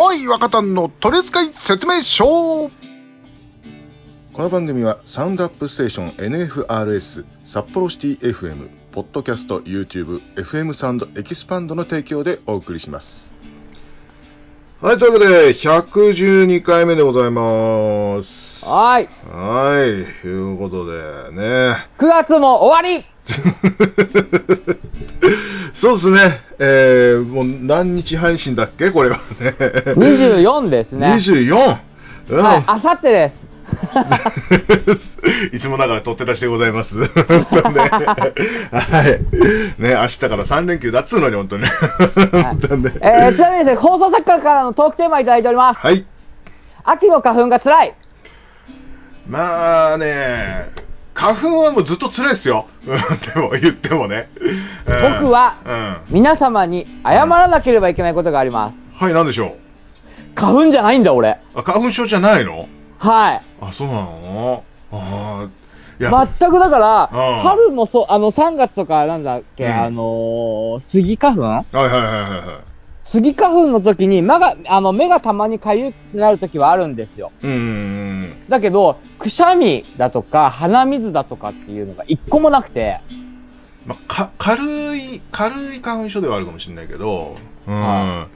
モイ若旦の取扱説明書。この番組はサウンドアップステーション NFRS 札幌シティ FM ポッドキャスト YouTube FM サウンドエキスパンドの提供でお送りします。はいというわけで112回目でございますはい。はいということでね9月も終わり そうですねえー、もう何日配信だっけ？これはね !24 ですね。24! うんはい、あさってです。いつもながら取って出しでございます。本当ね。はい。ね、明日から3連休だっつうのに、本当にね。本当にねえー、ちなみにですね、放送作家からのトークテーマいただいております。はい。秋の花粉が辛い。まあね、花粉はもうずっと辛いですよ。う んでも、言ってもね。うん僕はうん。皆様に謝らなければいけないことがあります。はい、なんでしょう？花粉じゃないんだ、俺。あ、花粉症じゃないの？はい。あ、そうなの？ああ。いや、全くだから、うん春もそう、あの、3月とか、なんだっけ、うんあのー、スギ花粉？はいはいはいはいはい。スギ花粉の時に、目が、あの、目がたまに痒くなる時はあるんですよ。うん。だけど、くしゃみだとか、鼻水だとかっていうのが一個もなくて、まあ、か軽い、軽い花粉症ではあるかもしれないけど、うん。、は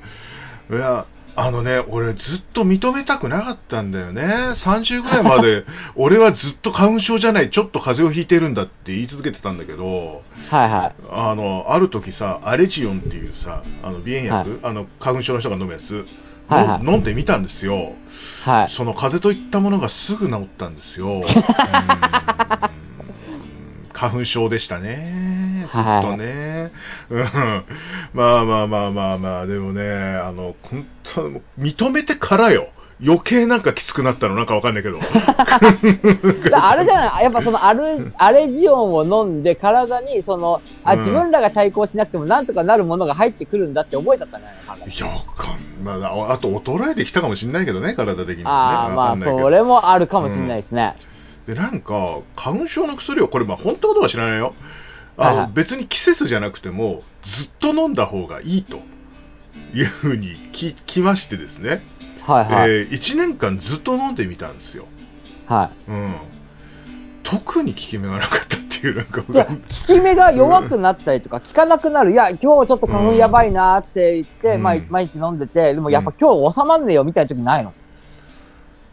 いや、あのね、俺ずっと認めたくなかったんだよね。30ぐらいまで、俺はずっと花粉症じゃない、ちょっと風邪をひいてるんだって言い続けてたんだけど、はいはい。あの、ある時さ、アレジオンっていうさ、あの、鼻炎薬、はいあの、花粉症の人が飲むやつ、はいはいの飲んでみたんですよ。はい。その風邪といったものがすぐ治ったんですよ。うん花粉症でしたね。ずっはいとね。うんまあまあまあまあまあ、でもね、あの、本当認めてからよ。余計なんかきつくなったのなんかわかんないけど。だ あれじゃない、やっぱそのアル、アレジオンを飲んで体に、その、あ、うん自分らが対抗しなくてもなんとかなるものが入ってくるんだって覚えちゃったんじゃないかんまあ、あと衰えてきたかもしれないけどね、体的に、ね。ああ、まあ、それもあるかもしれないですね。で、なんか、花粉症の薬を、これ、まあ、本当のことは知らないよ。あの、はいはい別に季節じゃなくても、ずっと飲んだ方がいいというふうに聞きましてですね、はいはい。え1年間ずっと飲んでみたんですよ。はい。うん。特に効き目がなかったっていう、なんか、効き目が弱くなったりとか、効かなくなる、いや、今日ちょっと花粉やばいなって言って、うんまあ毎日飲んでて、でもやっぱ今日収まんねえよみたいな時ないの？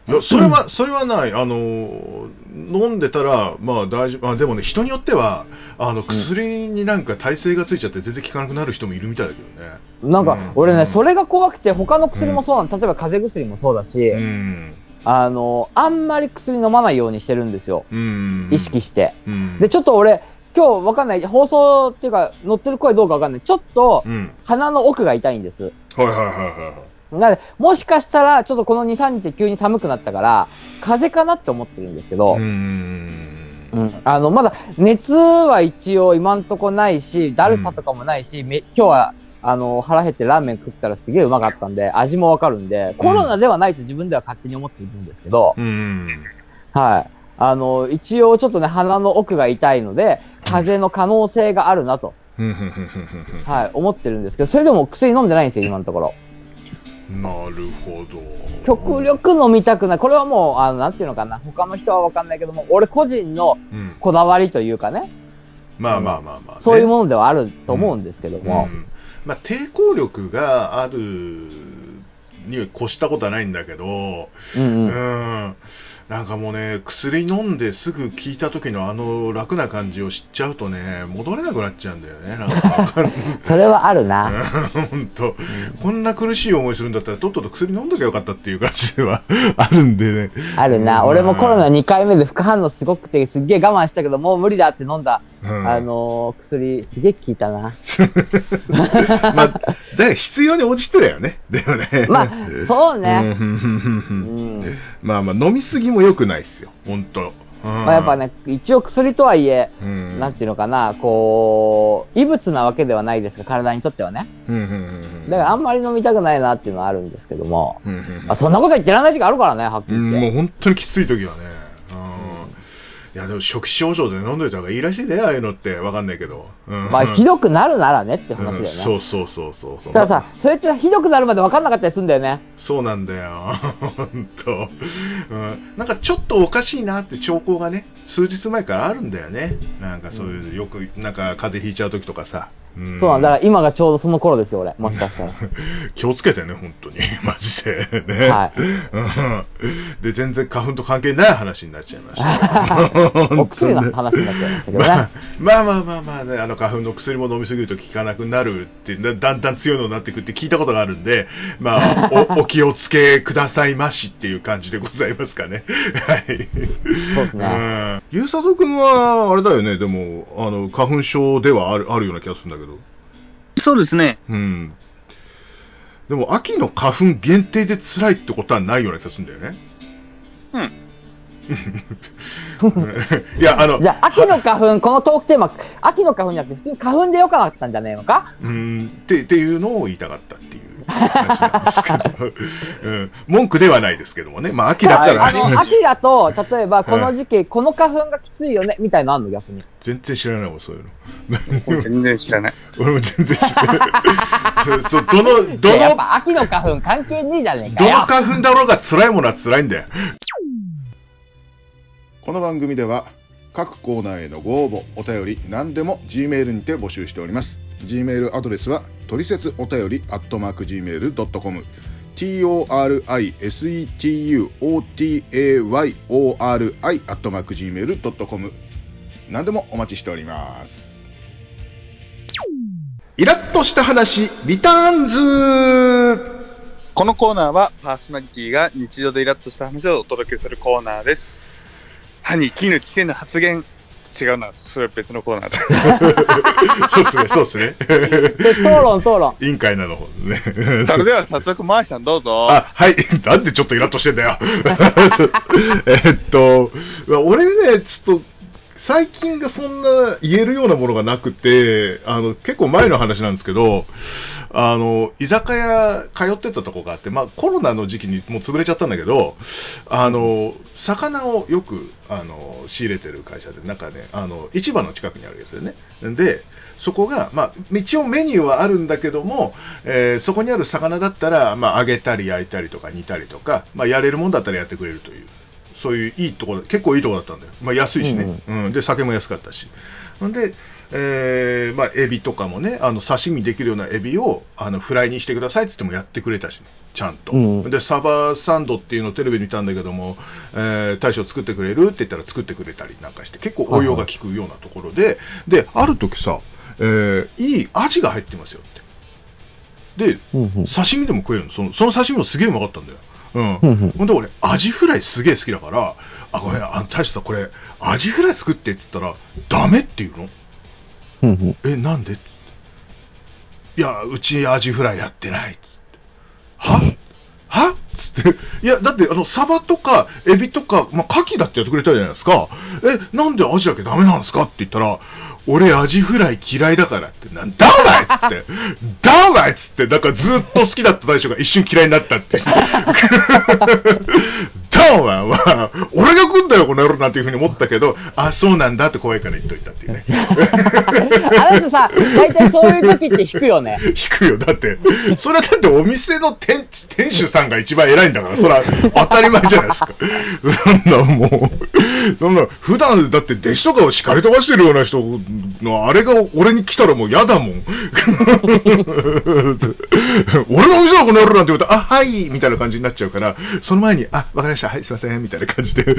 いやそれは、それはない。あのー、飲んでたら、まあ大丈夫。あ、でもね、人によっては、あの、薬になんか耐性がついちゃって全然効かなくなる人もいるみたいだけどね。なんか、うん俺ね、うんそれが怖くて、他の薬もそうなの。例えば風邪薬もそうだし、うん。あの、あんまり薬飲まないようにしてるんですよ。うん。意識して。うん。で、ちょっと俺、今日わかんない、放送っていうか、乗ってる声どうかわかんない。ちょっとう、ん。鼻の奥が痛いんです。はいはいはいはなので、もしかしたら、ちょっとこの2、3日急に寒くなったから、風邪かなって思ってるんですけい。ど、う。うんんあの、まだ熱は一応今んとこないし、だるさとかもないし、め今日は、あの、腹減ってラーメン食ったらすげえうまかったんで、味もわかるんで、コロナではないと自分では勝手に思っているんですけど、うん。はい。あの、一応ちょっとね、鼻の奥が痛いので、風邪の可能性があるなと、はい、思ってるんですけど、それでも薬飲んでないんですよ、今のところ。なるほど。極力飲みたくない。これはもう、あの、なんていうのかな。他の人はわかんないけども、俺個人のうん。こだわりというかね、まあまあまあまあね。そういうものではあると思うんですけども、うんまあ、抵抗力があるには越したことはないんだけど、うんううん。ん、なんかもうね、薬飲んですぐ効いた時のあの楽な感じを知っちゃうとね、戻れなくなっちゃうんだよね、なんか。それはあるな。本当、こんな苦しい思いするんだったら、とっとと薬飲んどきゃよかったっていう感じではあるんでね。あるな。俺もコロナ2回目で副反応すごくて、すっげえ我慢したけど、もう無理だって飲んだ、うんあのー薬、すげえ効いたな。まあ、だから必要に応じてだよね。でもね。まあそうねうんうん。まあまあ、飲みすぎも良くないですよ。本当。まあやっぱね、一応薬とはいえ、うん、なんていうのかな、こう、異物なわけではないですが、体にとってはね。うんうんうんうん。だからあんまり飲みたくないなっていうのはあるんですけども、うんうんうんあそんなこと言ってらんない時あるからね、はっきりうん、言って。もう本当にきつい時はね。うんいやでも初期症状で飲んどいた方がいいらしいねああいうのって。わかんないけど、うん。まあ、ひどくなるならねって話だよね。うんそうそうそう。そうそうたださ、それってひどくなるまで分かんなかったりするんだよね。そうなんだよ。本当、うん、なんかちょっとおかしいなって兆候がね数日前からあるんだよねなんかそういう、よくなんか風邪ひいちゃう時とかさ、うんそうなんだ。だから今がちょうどその頃ですよ、俺。もしかしたら。気をつけてね、本当に。マジで。ね。はいうんで、全然花粉と関係ない話になっちゃいました。お薬の話になっちゃいましたけどね。まあ、まあまあまあまあね、あの花粉の薬も飲みすぎると効かなくなるって、だだんだん強いのになってくって聞いたことがあるんで、まあ、おお気をつけくださいましっていう感じでございますかね。はい。そうですねん。ゆうさとくんは、あれだよね、でも、あの、花粉症ではあるあるような気がするんだけど。そうですね。うん。でも、秋の花粉限定で辛いってことはないような気がするんだよね。うん。いや、あの、じゃあ、秋の花粉、このトークテーマ、秋の花粉じゃなくて、普通に花粉でよかったんじゃねえのか？うんってっていうのを言いたかったっていう話なんですけど、うん、文句ではないですけどもね、まあ、秋だったら、あの、秋だと、例えば、この時期、この花粉がきついよね、みたいなのあんの、逆に？全然知らないもん、そういうの。全然知らない。俺も全然知らない。どの、どの、いややっぱ秋の花粉関係ねえじゃねえかどのよ。花粉だろうが辛いものは辛いんだよ。この番組では各コーナーへのご応募お便り何でも G メールにて募集しております。G メールアドレスはトリセツお便りアットマーク Gmail.com torisetuotayori アットマーク Gmail.com 何でもお待ちしております。イラッとした話、リターンズ。このコーナーはパーソナリティが日常でイラッとした話をお届けするコーナーです。歯に絹着せぬ発言。違うな、それは別のコーナーだ。そうですね、そうですね。で討論、討論。委員会なの方ね。それでは早速、マーシさんどうぞ。あ、はい。なんでちょっとイラッとしてんだよ。えっと、俺ね、ちょっと、最近がそんな言えるようなものがなくて、あの、結構前の話なんですけど、あの、居酒屋通ってたとこがあって、まあコロナの時期にもう潰れちゃったんだけど、あの、魚をよく、あの、仕入れてる会社で、なんかね、あの、市場の近くにあるやつでね。で、そこが、まあ、一応メニューはあるんだけども、えーそこにある魚だったら、まあ、揚げたり焼いたりとか煮たりとか、まあ、やれるもんだったらやってくれるという、そういういいところ、結構いいところだったんだよ。まあ、安いしね。うん、で、酒も安かったし。ほんで、えーまあ、エビとかもね、あの、刺身できるようなエビを、あの、フライにしてくださいって言ってもやってくれたしね。ちゃんと。うんで、サバサンドっていうのをテレビで見たんだけども、えー大将作ってくれるって言ったら作ってくれたりなんかして、結構応用が効くようなところで、で、ある時さ、えーいいアジが入ってますよって。で、うんうん刺身でも食えるの？そのその刺身もすげえうまかったんだよ。うん。うんうんほんで俺、アジフライすげえ好きだから、あ、ごめん、あの大将さんこれ、アジフライ作ってって言ったら、ダメって言うの？うんうんえ、なんで？いや、うちアジフライやってないっつって。は？は？つって。いや、だって、あの、サバとか、エビとか、まあ、牡蠣だってやってくれたじゃないですか。え、なんでアジだけダメなんですかって言ったら、俺アジフライ嫌いだからって、なんだお前っつって。だお前っつって、なんかずっと好きだった大将が一瞬嫌いになったって。だお前は、俺が来んだよ、この野郎なんていうふうに思ったけど、あ、そうなんだって怖いから言っといたっていうね。あなたさ、大体そういう時って引くよね。引くよ。だって、それはだってお店の店店主さんが一番偉いんだから、それは当たり前じゃないですか。そんなもう、そんな、普段だって弟子とかを叱り飛ばしてるような人の、あれが俺に来たらもう嫌だもん。俺の店だこの野郎なんて言うと、あ、はい、みたいな感じになっちゃうから、その前に、あ、わかりました、はい、すいません、みたいな感じで。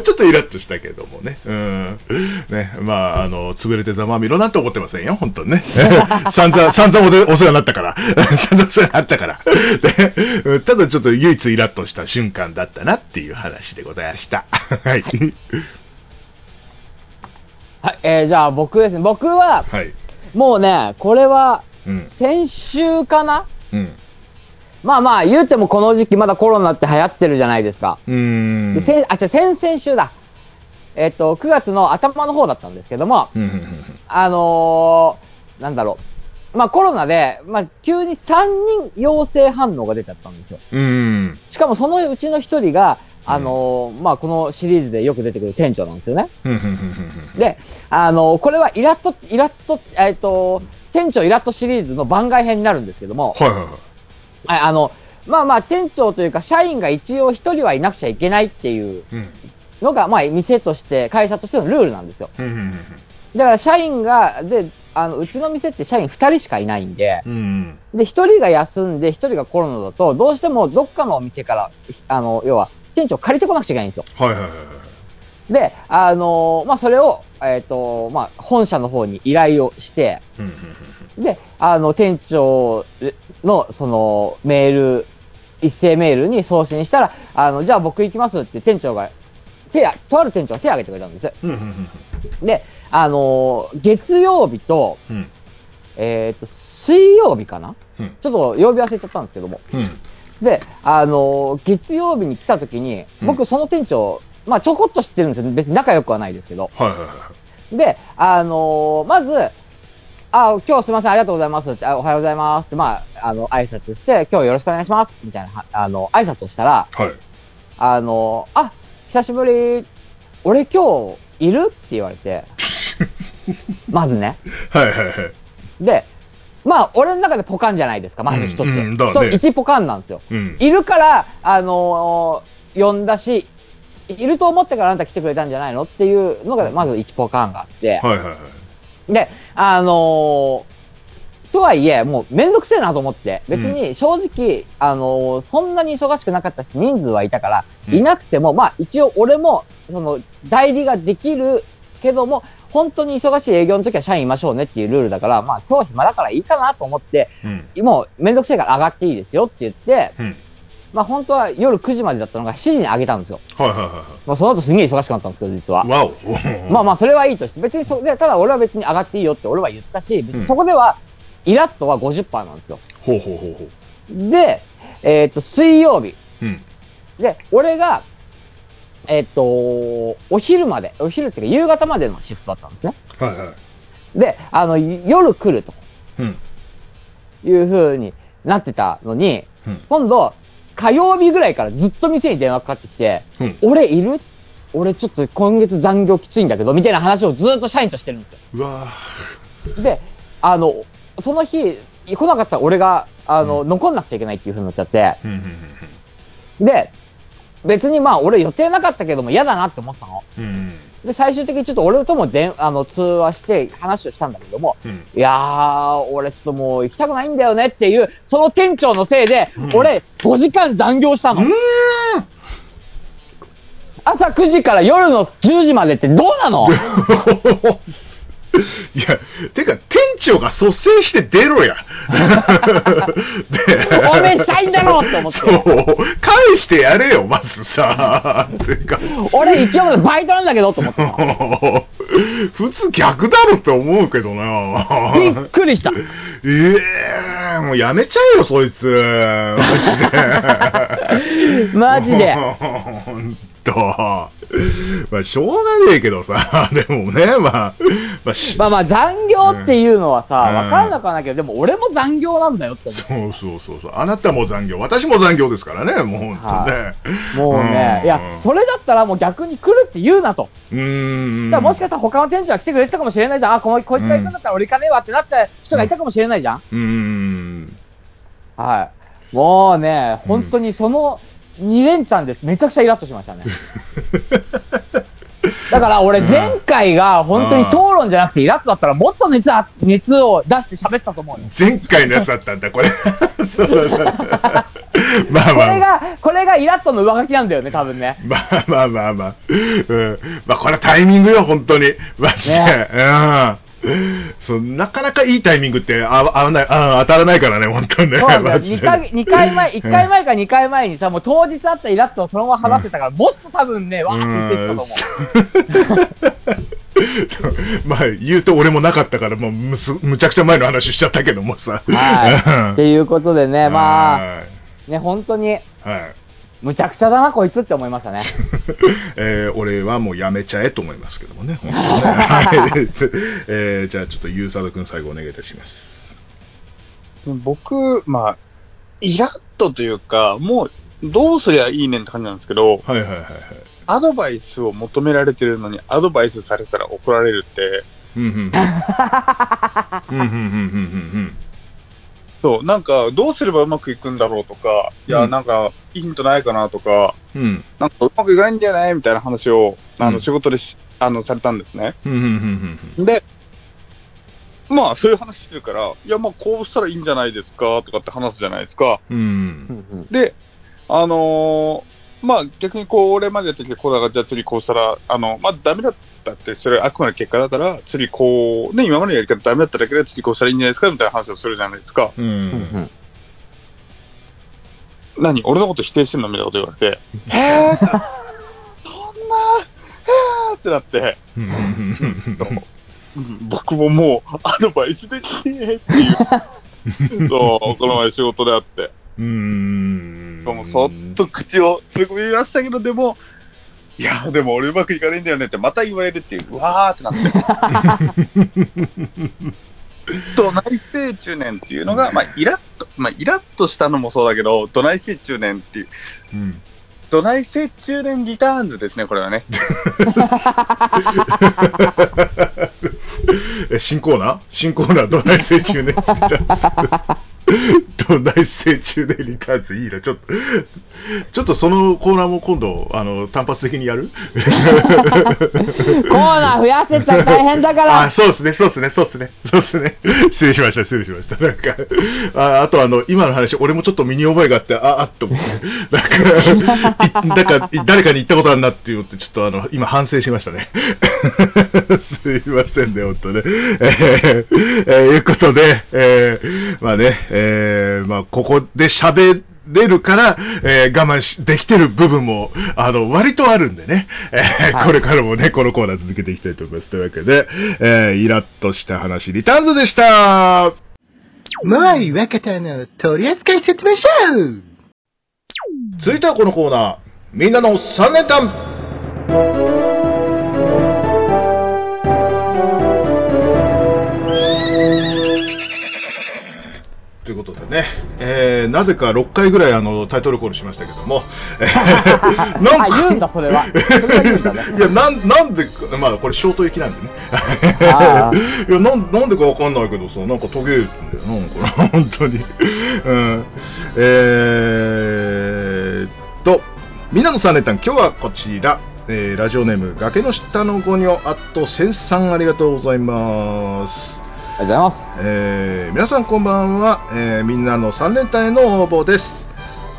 ちょっとイラッとしたけどもね。うん。ね、まあ、あの、潰れてざまみろなんて思ってませんよ、本当にね。散々、散々お世話になったから。散々お世話になったから。でうんただちょっと唯一イラッとした瞬間だったなっていう話でございました。はい。はい、えー、じゃあ僕ですね。僕は、はい。もうね、これは、うん。先週かな？うん。まあまあ、言うてもこの時期まだコロナって流行ってるじゃないですか。うーん。あ、違う、先々週だ。えっ、と、9月の頭の方だったんですけども、あのー、なんだろう。まあコロナで、まあ急に3人陽性反応が出ちゃったんですよ。うん。うん。しかもそのうちの1人が、あのーまあ、このシリーズでよく出てくる店長なんですよね。うんうんうんうんで、あのーこれはイラッと、イラッと、えっ、と、店長イラッとシリーズの番外編になるんですけども、はいはいはい。ああの、まあまあ、店長というか、社員が一応一人はいなくちゃいけないっていううん。のが、まあ、店として、会社としてのルールなんですよ。うんうんだから、社員が、で、あの、うちの店って社員二人しかいないんで、うんうん。で、一人が休んで、一人がコロナだと、どうしてもどっかのお店から、あの、要は、店長借りてこなくちゃいけないんですよ。はいはいはいはい。で、あのまあ、それを、えっ、と、まあ、本社の方に依頼をして、で、あの、店長の、その、メール、一斉メールに送信したら、あの、じゃあ僕行きますって店長が、手あ、とある店長が手を挙げてくれたんです。で、あの月曜日と、えっ、と、水曜日かな？うんちょっと曜日忘れちゃったんですけども。うんで、あの月曜日に来た時に、うん僕その店長、まあちょこっと知ってるんですよ。別に仲良くはないですけど。はいはいはい。で、あのまず、あ、今日すみません、ありがとうございますって、あおはようございますって、まあ、あの、挨拶して、今日よろしくお願いしますみたいな、はあの、挨拶をしたら、はい。あのあ、久しぶり、俺今日いる？って言われて、まずね。はいはいはい。で、まあ、俺の中でポカンじゃないですか、まず一つ。うんうんだね一一ポカンなんですよ。うん。いるから、あのー呼んだし、いると思ってからあんた来てくれたんじゃないのっていうのが、まず1ポカンがあって、はいはいはい。で、あのーとはいえ、もうめんどくせえなと思って、別に正直、あのーそんなに忙しくなかったし、人数はいたから、うんいなくても、まあ一応俺も、その、代理ができるけども、本当に忙しい営業の時は社員いましょうねっていうルールだから、まあ今日暇だからいいかなと思って、うん。もうめんどくせえから上がっていいですよって言って、うん。まあ本当は夜9時までだったのが7時に上げたんですよ。はいはいはいまあその後すげえ忙しくなったんですけど、実は。まあまあそれはいいとして、別にそでただ俺は別に上がっていいよって俺は言ったし、別うんにそこではイラッとは50%なんですよ。ほうほうほうほう。で、えっ、と、水曜日。うん。で、俺が、えっ、と、お昼まで、お昼っていうか夕方までのシフトだったんですね。はいはい。で、あの、夜来るとうん。いう風になってたのに、うん。今度、火曜日ぐらいからずっと店に電話かかってきて、うん。俺いる？俺ちょっと今月残業きついんだけど、みたいな話をずっと社員としてるんですよ。うわで、あの、その日、来なかったら俺が、あの、うん残んなくちゃいけないっていう風になっちゃって、うん。うんうんで、別にまあ俺予定なかったけども嫌だなって思ってたの。うん。うん。で、最終的にちょっと俺ともであの通話して話をしたんだけども、うん。いやー、俺ちょっともう行きたくないんだよねっていう、その店長のせいで、うん俺5時間残業したの。朝9時から夜の10時までってどうなの？いや、てか、店長が率先して出ろや。でおめえ社員だろって思ってそう。返してやれよ、まずさ。てか。俺一応バイトなんだけどと思ってた。普通逆だろって思うけどな。びっくりした。ええもうやめちゃえよ、そいつ。マジで。マジで。ほんと。まあ、しょうがねえけどさ、でもね、まあ、まあ、しまあまあ残業っていうのはさ、うんわからなくはないけど、でも俺も残業なんだよって。そうそうそうそう。あなたも残業、私も残業ですからね、もう本当ね。もうね、いや、それだったらもう逆に来るって言うなと。うーん。もしかしたら他の店長が来てくれてたかもしれないじゃん。あ、このこいつが行くんだったら俺行かねえわってなった人がいたかもしれないじゃん。うーん。はい。もうね、本当にその2連チャンです。めちゃくちゃイラッとしましたね。だから俺前回が本当に討論じゃなくてイラッとだったらもっと熱あ熱を出して喋ったと思うよ。前回のやつだったんだ、これ。そうそうそうまあまあ。これが、これがイラッとの上書きなんだよね、多分ね。まあまあまあまあ。うん。まあこれはタイミングよ、本当に。マジで。ねうん。そう、なかなかいいタイミングって合わ合わない、あ当たらないからね、本当にね。そうなんだよ。マジで2回、二回前、1回前か2回前にさ、もう当日あったイラッとをそのまま話してたから、もっと多分ね、わーって言ってたと思う。まあ言うと俺もなかったからもうむすむちゃくちゃ前の話しちゃったけどもさ。はい。っていうことでね、まあ、はいね、本当に、はい。むちゃくちゃだな、こいつって思いましたね。えー俺はもうやめちゃえと思いますけどもね。本当にねはい えーじゃあちょっとユーサード君最後お願いいたします。僕、まあ、イラッとというか、もうどうすりゃいいねんって感じなんですけど、はいはいはいはい。アドバイスを求められてるのに、アドバイスされたら怒られるって、うんうんうん。うんうんうんうんうんそう、なんか、どうすればうまくいくんだろうとか、いや、うんなんか、いいヒントないかなとか、うん。うん。なんかうまくいかないんだよね、みたいな話を、あの、うん仕事でし、あの、されたんですね。うんうんうんうんで、まあ、そういう話してるから、いや、まあ、こうしたらいいんじゃないですか、とかって話すじゃないですか。うん。うん。で、あのーまあ、逆にこう、俺までやってきて、こうだから、じゃあ次こうしたら、あの、まあ、ダメだったって、それあくまで結果だから、次こう、ね、今までのやり方ダメだっただけで、次こうしたらいいんじゃないですか、みたいな話をするじゃないですか。う。うんん何？俺のこと否定してんの？みたいなこと言われて、えー、そんな、えーってなって、うんうんうんうん僕ももう、アドバイスできねえっていう、そう、この前仕事であって、うん。うん。もうそっと口をつぐみましたけど、でも、いや、でも俺うまくいかないんだよねってまた言われるっていう、うわーってなって、どないせい中年っていうのが、まあ、イラッと、まあ、イラッとしたのもそうだけど、どないせい中年っていう、うん。どないせい中年リターンズですね、これはね。え新コーナー？新コーナー、どない成中ね。どない成中でリターンズいいな。ちょっと、ちょっとそのコーナーも今度、あの、単発的にやる？コーナー増やせたら大変だかあ、ら。そうですね、そうですね、そうですね、そうですね。失礼しました、失礼しました。なんか、ああとあの、今の話、俺もちょっと身に覚えがあって、あ、あっと思って、なんか、いなんか、誰かに言ったことあるなって言って、ちょっとあの、今反省しましたね。すいませんね、本当ね。えーえーいうことで、えーまあね、えーまあ、ここで喋れるから、えー我慢しできてる部分も、あの、割とあるんでね、えーはい。これからもね、このコーナー続けていきたいと思います。というわけで、えーイラッとした話、リターンズでした。もうい若田の取扱説明書続いてはこのコーナー、みんなの3連単ことでね、えーなぜか6回ぐらいあのタイトルコールしましたけども、え ーなんかあ言うんだそれはそれいや、なん、なんでか、まあ、これ、ショート行きなんでね。いや、なん、なんでかわかんないけどさ、なんか途切れるんだよな、なんかな、本当に。うん。えーっと、みんなの3連単、今日はこちら。えーラジオネーム、崖の下のゴニョ、あと、センさん、ありがとうございます。ありがとうございます。えー皆さんこんばんは、えーみんなの3連単への応募です。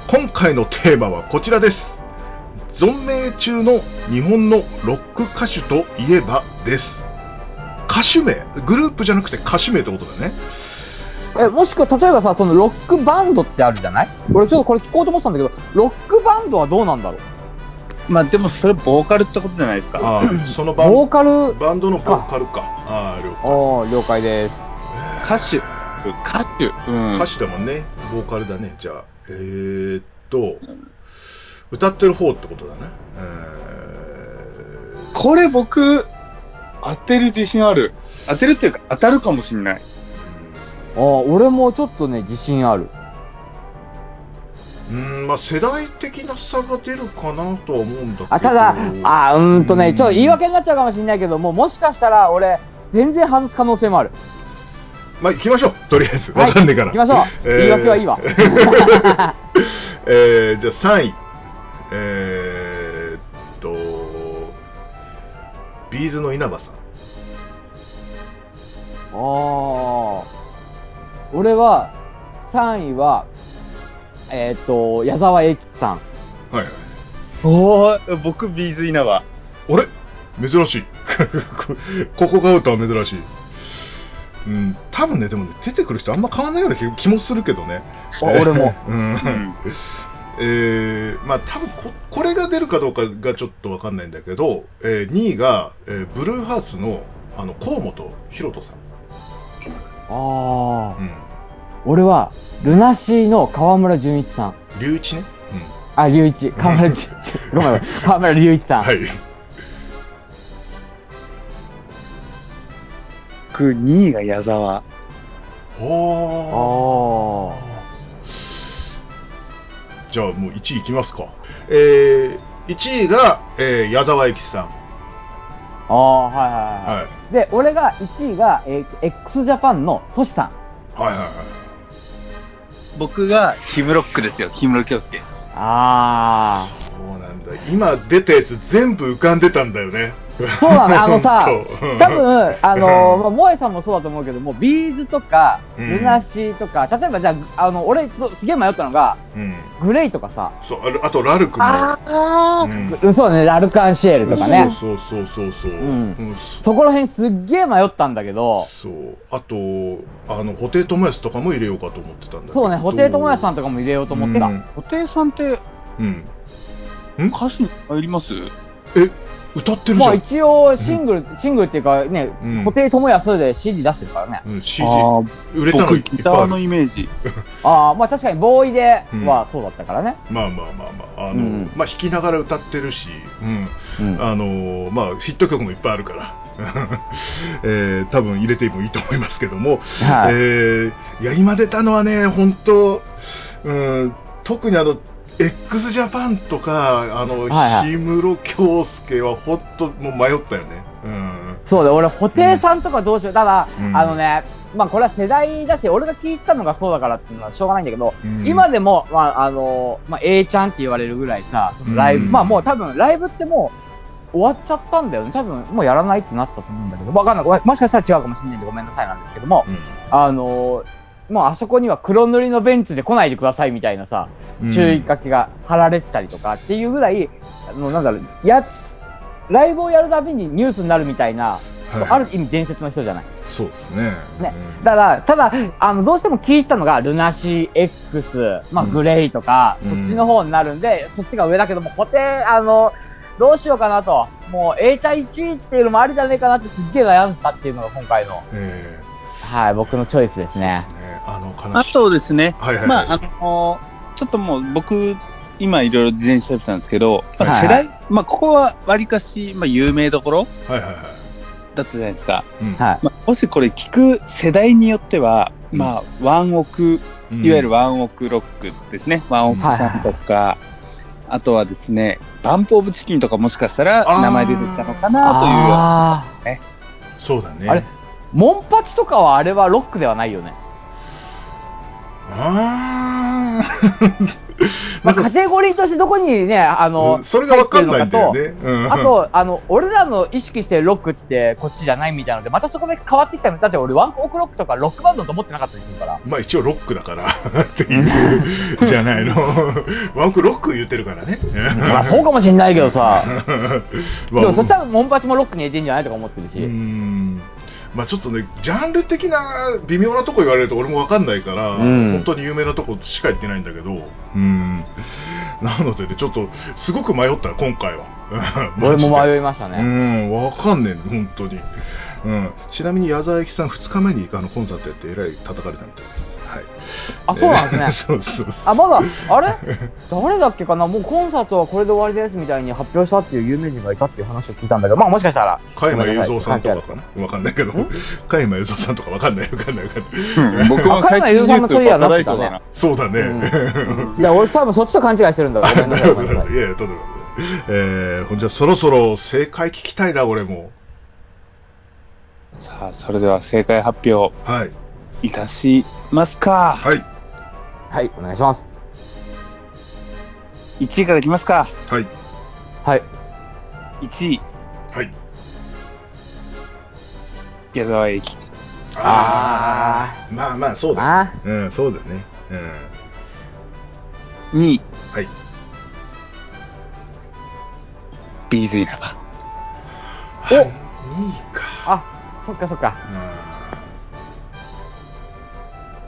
今回のテーマはこちらです。存命中の日本のロック歌手といえばです。歌手名。グループじゃなくて歌手名ってことだね。え、もしくは例えばさ、そのロックバンドってあるじゃない？俺ちょっとこれ聞こうと思ってたんだけど、ロックバンドはどうなんだろう？まあ、でもそれボーカルってことじゃないですか。あーそのバンボーカル、バンドのボーカルかああ了解おー、了解です。歌手、歌手、うん。歌手だもんねボーカルだねじゃあえー、っと歌ってる方ってことだねえーこれ僕、当てる自信ある。当てるっていうか、当たるかもしんない。あー俺もちょっとね、自信ある。うーんまあ世代的な差が出るかなとは思うんだけど。あ、ただ、あーうーんとね、ちょっと言い訳になっちゃうかもしれないけども、もしかしたら俺、全然外す可能性もある。まあ行きましょう。とりあえず。はい。わかんねえから、行きましょう。言い訳はいいわ。えーじゃあ3位えー、っと B'zの稲葉さん。あー。俺は、3位は、えっ、と、矢沢永吉さん。はい。はいおー、僕、 B'z稲葉。あれ？珍しい。ここが歌は珍しい。うん多分ねでもね出てくる人あんま変わんないような気気もするけどね。あ俺も。うん。うん。えーまあ多分ここれが出るかどうかがちょっとわかんないんだけど、えー2位が、えーブルーハーツのあの河本大翔さん、ああ、うん、俺は、ルナシーの河村純一さん。龍一ね、あ、隆一。河村純一。ごめん。河村隆一さん。はい僕、2位が矢沢。おあじゃあもう1位いきますか。えー、1位が、えー矢沢永吉さん。ああ、はいはいはい。はい。で、俺が1位が、えー、x ジャパンのトシさん。はいはいはい。僕がヒムロックですよ、ヒムロ京介。ああなんだ。今出たやつ全部浮かんでたんだよね。あ。そうなの、あのさ 多分、あの、まあ、さんもそうだと思うけども、ビーズとか、うんルナシーとか、例えばじゃあ、あの、俺、すげえ迷ったのが、うん。グレイとかさ、そう、あとラルクも。あうんうんそうだね、ラルカンシエルとかね。そうそうそうそうそう。うんうんそこら辺すっげえ迷ったんだけど、そう。あと、あの、布袋寅泰とかも入れようかと思ってたんだけど。そうね、布袋寅泰さんとかも入れようと思ってた。うん布袋さんってうん。歌詞に入ります？え、歌ってるじまあ。一応シングル、シングルっていうかね、うん。布袋寅泰で CD 出してるからね。うん、CD あ売れたの僕いっぱいあるギターのイメージ。ああ、まあ確かにボーイではそうだったからね。まあまあまあまあ、あの、うん。まあ弾きながら歌ってるし、うん。うん。あのまあ、ヒット曲もいっぱいあるから、えー多分入れてもいいと思いますけども、はい。えーいや今出たのはね、本当、うん、特にあの、x ジャパンとか、あの、はいはい氷室京介は本当もう迷ったよね。うん。そうだ、俺、布袋さんとかどうしよう。ただ、うんあのね、まあこれは世代だし、俺が聞いたのがそうだからっていうのはしょうがないんだけど、うん今でも、まああの、まあ A ちゃんって言われるぐらいさ、ライブ、うんまあもう多分ライブってもう終わっちゃったんだよね。多分もうやらないってなったと思うんだけど、わかんない。もしかしたら違うかもしれないんでごめんなさいなんですけども、うんあの、もうあそこには黒塗りのベンツで来ないでくださいみたいなさ、うん注意書きが貼られてたりとかっていうぐらい、あの、なんだろう、や、ライブをやるたびにニュースになるみたいな、はいある意味伝説の人じゃない。そうですね。ねうん。だから、ただ、あの、どうしても聞いたのが、ルナシー X、まあ、うんグレイとか、うんそっちの方になるんで、そっちが上だけども、固定、あの、どうしようかなと。もう、A ちゃん1位っていうのもありじゃねえかなってすっげえ悩んだっていうのが今回の、えはい、僕のチョイスですね。あの悲あしいとですね、はいはいはいまあ、あのちょっともう僕、今いろいろ事前に調べてたんですけど、まあはい世代、まあ、ここはわりかし、まあ、有名どころ？はいはいはい。だったじゃないですか。うんはい。まあ、もしこれ聞く世代によっては、うんまあ、ワンオク、うんいわゆるワンオクロックですね。ワンオクさんとか、あとはですね、バンプオブチキンとかもしかしたら名前出てきたのかなというような。あそうだね。ーあれ、モンパチとかはあれはロックではないよね。あーまあ、カテゴリーとしてどこにね、あの、うんそれがわかんないんだよねうんあと、あの、俺らの意識してるロックってこっちじゃないみたいなので、またそこで変わってきたの。だって俺ワンオクロックとかロックバンドと思ってなかったりするから。まあ一応ロックだから っていうじゃないの。ワンクロック言ってるからね。まあそうかもしんないけどさ。まあでもそしたらモンパチもロックに入れてんじゃないとか思ってるうし。んまあちょっとね、ジャンル的な微妙なとこ言われると俺もわかんないから、うん本当に有名なとこしか言ってないんだけど、うん。なのでね、ちょっとすごく迷った、今回は。俺もい迷いましたね。うん、わかんねえの、本当に。うん。ちなみに矢沢永吉さん2日前にあのコンサートやってえらい叩かれたみたいです。はい。あ、そうなんですね。そうそうそう。あ、まだ、あれ？誰だっけかな？もうコンサートはこれで終わりですみたいに発表したっていう有名人がいたっていう話を聞いたんだけど、まあもしかしたら。加山雄三さんとかかなわかんないけどん、加山雄三さんとかわかんないわかんないわかんない。うん僕も最近ニュースバカ大そうだな。そうだね。いや、俺多分そっちと勘違いしてるんだから。いやいや、とんでもない。えー、ほんじゃそろそろ正解聞きたいな、俺も。さあ、それでは正解発表はい。いたしますか。はい。はい、お願いします。1位からいきますか。はい。はい。1位、はい。矢沢永吉。あー。まあまあ、そうだ。あうん、そうだね。うん。2位、はい。ビーズ稲葉。お2位か。あ、そっかそっか。うん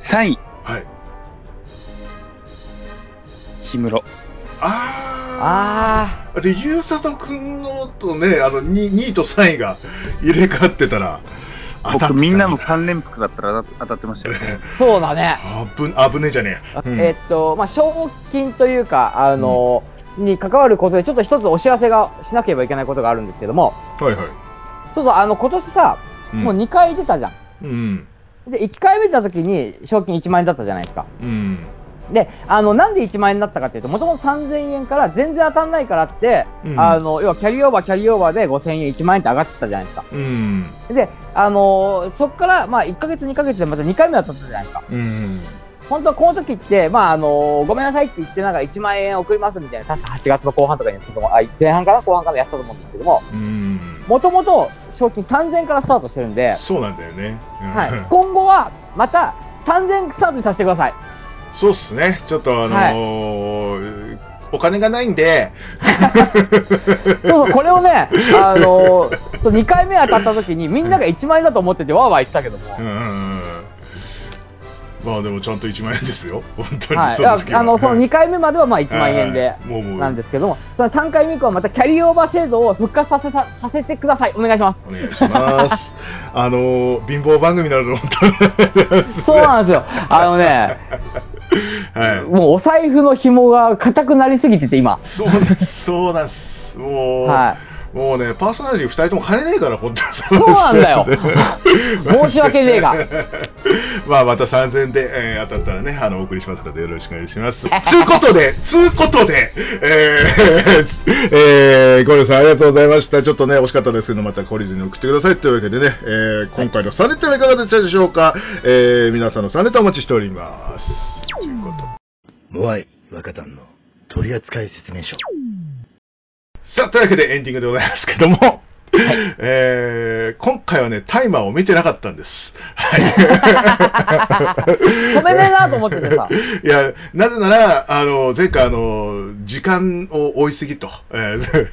3位、はい。氷室。ああー。で、ゆうさとくんのとね、あの2、2位と3位が入れ替わってたら、当たってた僕みんなの3連服だったら当たってましたよ。ー、そうだね。あぶあぶねえじゃねえや。うんえっと、まあ、賞金というか、あの、に関わることで、ちょっと一つお知らせがしなければいけないことがあるんですけども、はいはい。ちょっとあの、今年さ、うんもう2回出たじゃん。うん。で、1回目出た時に賞金1万円だったじゃないですか。うん。で、あの、なんで1万円になったかっていうと、もともと3000円から全然当たんないからって、うんあの、要はキャリーオーバー、キャリーオーバーで5000円、1万円って上がってたじゃないですか。うん。で、あのそこから、まあ、1ヶ月、2ヶ月でまた2回目当たったじゃないですか。うん。本当はこの時って、まあ、あのごめんなさいって言って、なんか1万円送りますみたいな、確か8月の後半とかにやったと思う、あ、前半かな後半かなやったと思うんですけども、うん。もともと賞金3000円からスタートしてるんで、そうなんだよね。うん。はい、今後はまた3000スタートにさせてください。そうっすね。ちょっとあのーお金がないんで、そうそう、これをね、あのそう2回目当たった時に、みんなが1万円だと思ってて、わーわー言ってたけども、うんうんうんまあでもちゃんと1万円ですよ。本当にはい、あのその2回目まではまあ1万円でなんですけども、その3回目以降はまたキャリーオーバー制度を復活させささせてください。お願いします。お願いします。あのー貧乏番組になると思ったそうなんですよ。あのね、はい。もうお財布の紐が硬くなりすぎてて、今。そうそうなんです。もう、はもうね、パーソナリティ2人とも金ねえから、本当に。そうなんだよ 申し訳ねえが。まあ、また3000円で、えー当たったらね、あの、お送りしますので、よろしくお願いします。つうことで、つうことで、えー、えー、ゴリさんありがとうございました。ちょっとね、惜しかったですけど、また懲りずに送ってください。というわけでね、えー、今回の3ネタはいかがでしたでしょうか、えー、皆さんの3ネタお待ちしております。ということモアイ若旦の取扱説明書。さあ、というわけでエンディングでございますけども、えー今回はね、タイマーを見てなかったんです。はい。止めねえなと思っててさ。いや、なぜなら、あの、前回、あの、時間を追いすぎと、えー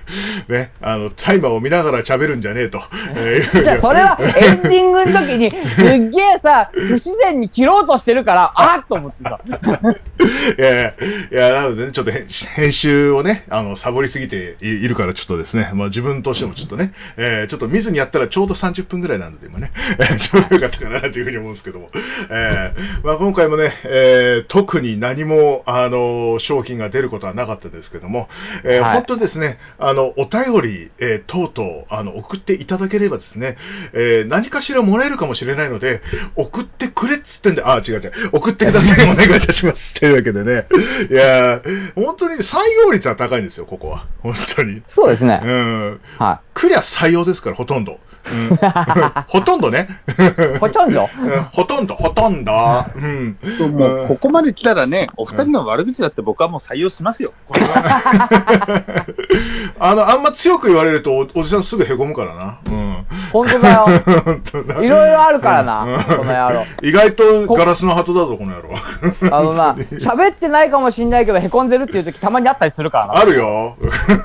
ね、あの、タイマーを見ながら喋るんじゃねえと。えーじゃあそれはエンディングの時に、すっげえさ、不自然に切ろうとしてるから、あっと思ってさ。いやいや、いや、なのでね、ちょっと編編集をね、あの、サボりすぎていいるから、ちょっとですね、まあ自分としてもちょっとね、えーちょっと見ずにやったらちょうど30分ぐらいなので、今ね、えーちょうどよかったかなというふうに思うんですけども、えーまあ今回もね、えー特に何も、あの、商品が出ることはなかったですけども、え本当ですね、あの、お便り、えー等々、あの、送っていただければですね、えー何かしらもらえるかもしれないので、送ってくれっつってんで、あ、違う違う、送ってください、お願いいたします。というわけでね、いやー本当に採用率は高いんですよ、ここは。本当に。うそうですね。ん。はクリア採用ですから、ほとんど。うん、ほとんどね。ほとんど？うんほとんど、ほとんど。うん。もう、ここまで来たらね、お二人の悪口だって僕はもう採用しますよ。あの、あんま強く言われるとお、おじさんすぐへこむからな。うん。い。本当だよ。いろいろあるからうんな、この野郎。意外とガラスの鳩だぞ、この野郎。あのな、喋ってないかもしんないけど、へこんでるっていう時たまにあったりするからな。あるよ。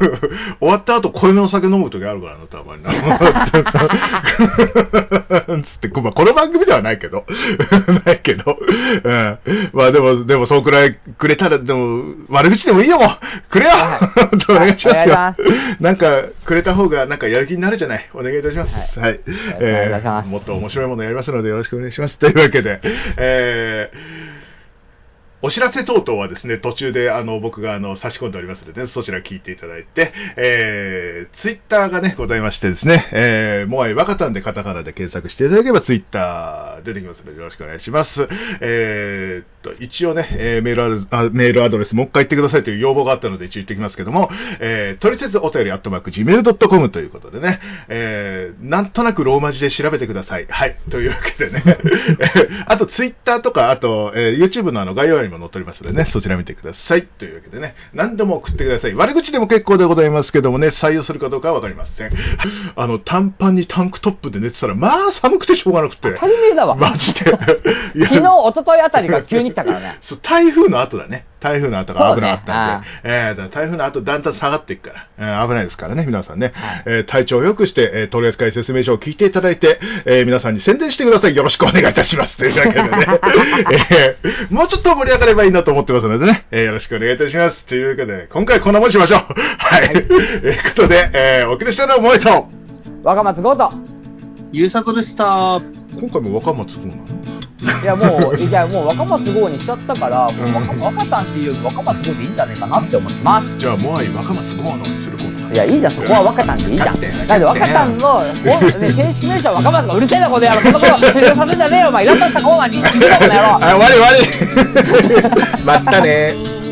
終わった後、濃いめの酒飲む時あるからな、たまにな。つって、まあ、この番組ではないけど。ないけど。うん。まあでも、でも、そうくらいくれたら、でも、悪口でもいいよ、もう。くれよ。本当 お願いしますよお願いし。なんか、くれた方が、なんかやる気になるじゃない？お願いいたします。はい。お願いしますもっと面白いものやりますので、よろしくお願いします。というわけで、えー、お知らせ等々はですね、途中であの僕があの差し込んでおりますので、ねそちら聞いていただいて、えー、ツイッターがね、ございましてですね、えー、モアイ若たんでカタカナで検索していただければツイッター出てきますので、よろしくお願いします。えーと、一応ね、えーメールアドレスあメールアドレスもう一回言ってくださいという要望があったので一応言ってきますけども、えー、トリセツお便りアットマーク Gmail.com ということでね、えー、なんとなくローマ字で調べてください。はい。というわけでね、あとツイッターとか、あと、えー YouTube のあの概要欄にも載っておりますのでね、そちら見てください。というわけでね、何でも送ってください。悪口でも結構でございますけどもね、採用するかどうかはわかりません。あの、短パンにタンクトップで寝てたら、まあ寒くてしょうがなくて。当たり前だわ。マジで。昨日、一昨日あたりが急に来たからね。そう台風の後だね。台風の後が危なかったんで。ねえー台風の後だんだん下がっていくから、えー危ないですからね、皆さんね。はいえー体調を良くして、えー取扱説明書を聞いていただいて、えー皆さんに宣伝してください。よろしくお願いいたします。というわけでね、えーもうちょっと盛り上がればいいなと思ってますのでね、えーよろしくお願いいたします。というわけで、今回こんなもんしましょう。はい。ということで、えーお送りしたのは萌えと、若松ゴート。ゆうさとでした。今回も若松どうなの？いやもう、いやもう若松号にしちゃったから、もう若若たんっていうより若松号でいいんじゃないかなって思ってます。じゃあ、モアイ若松豪野にすることいや、いいじゃん、そこは若たんでいいじゃん。だって若たんの、おね、正式名称は若松がうるせえなことやろ、そんなこと提唱させんじゃねえよ、お前。いらっしゃったコーナーに、いい だこの野郎。あ、終わり終わりまったね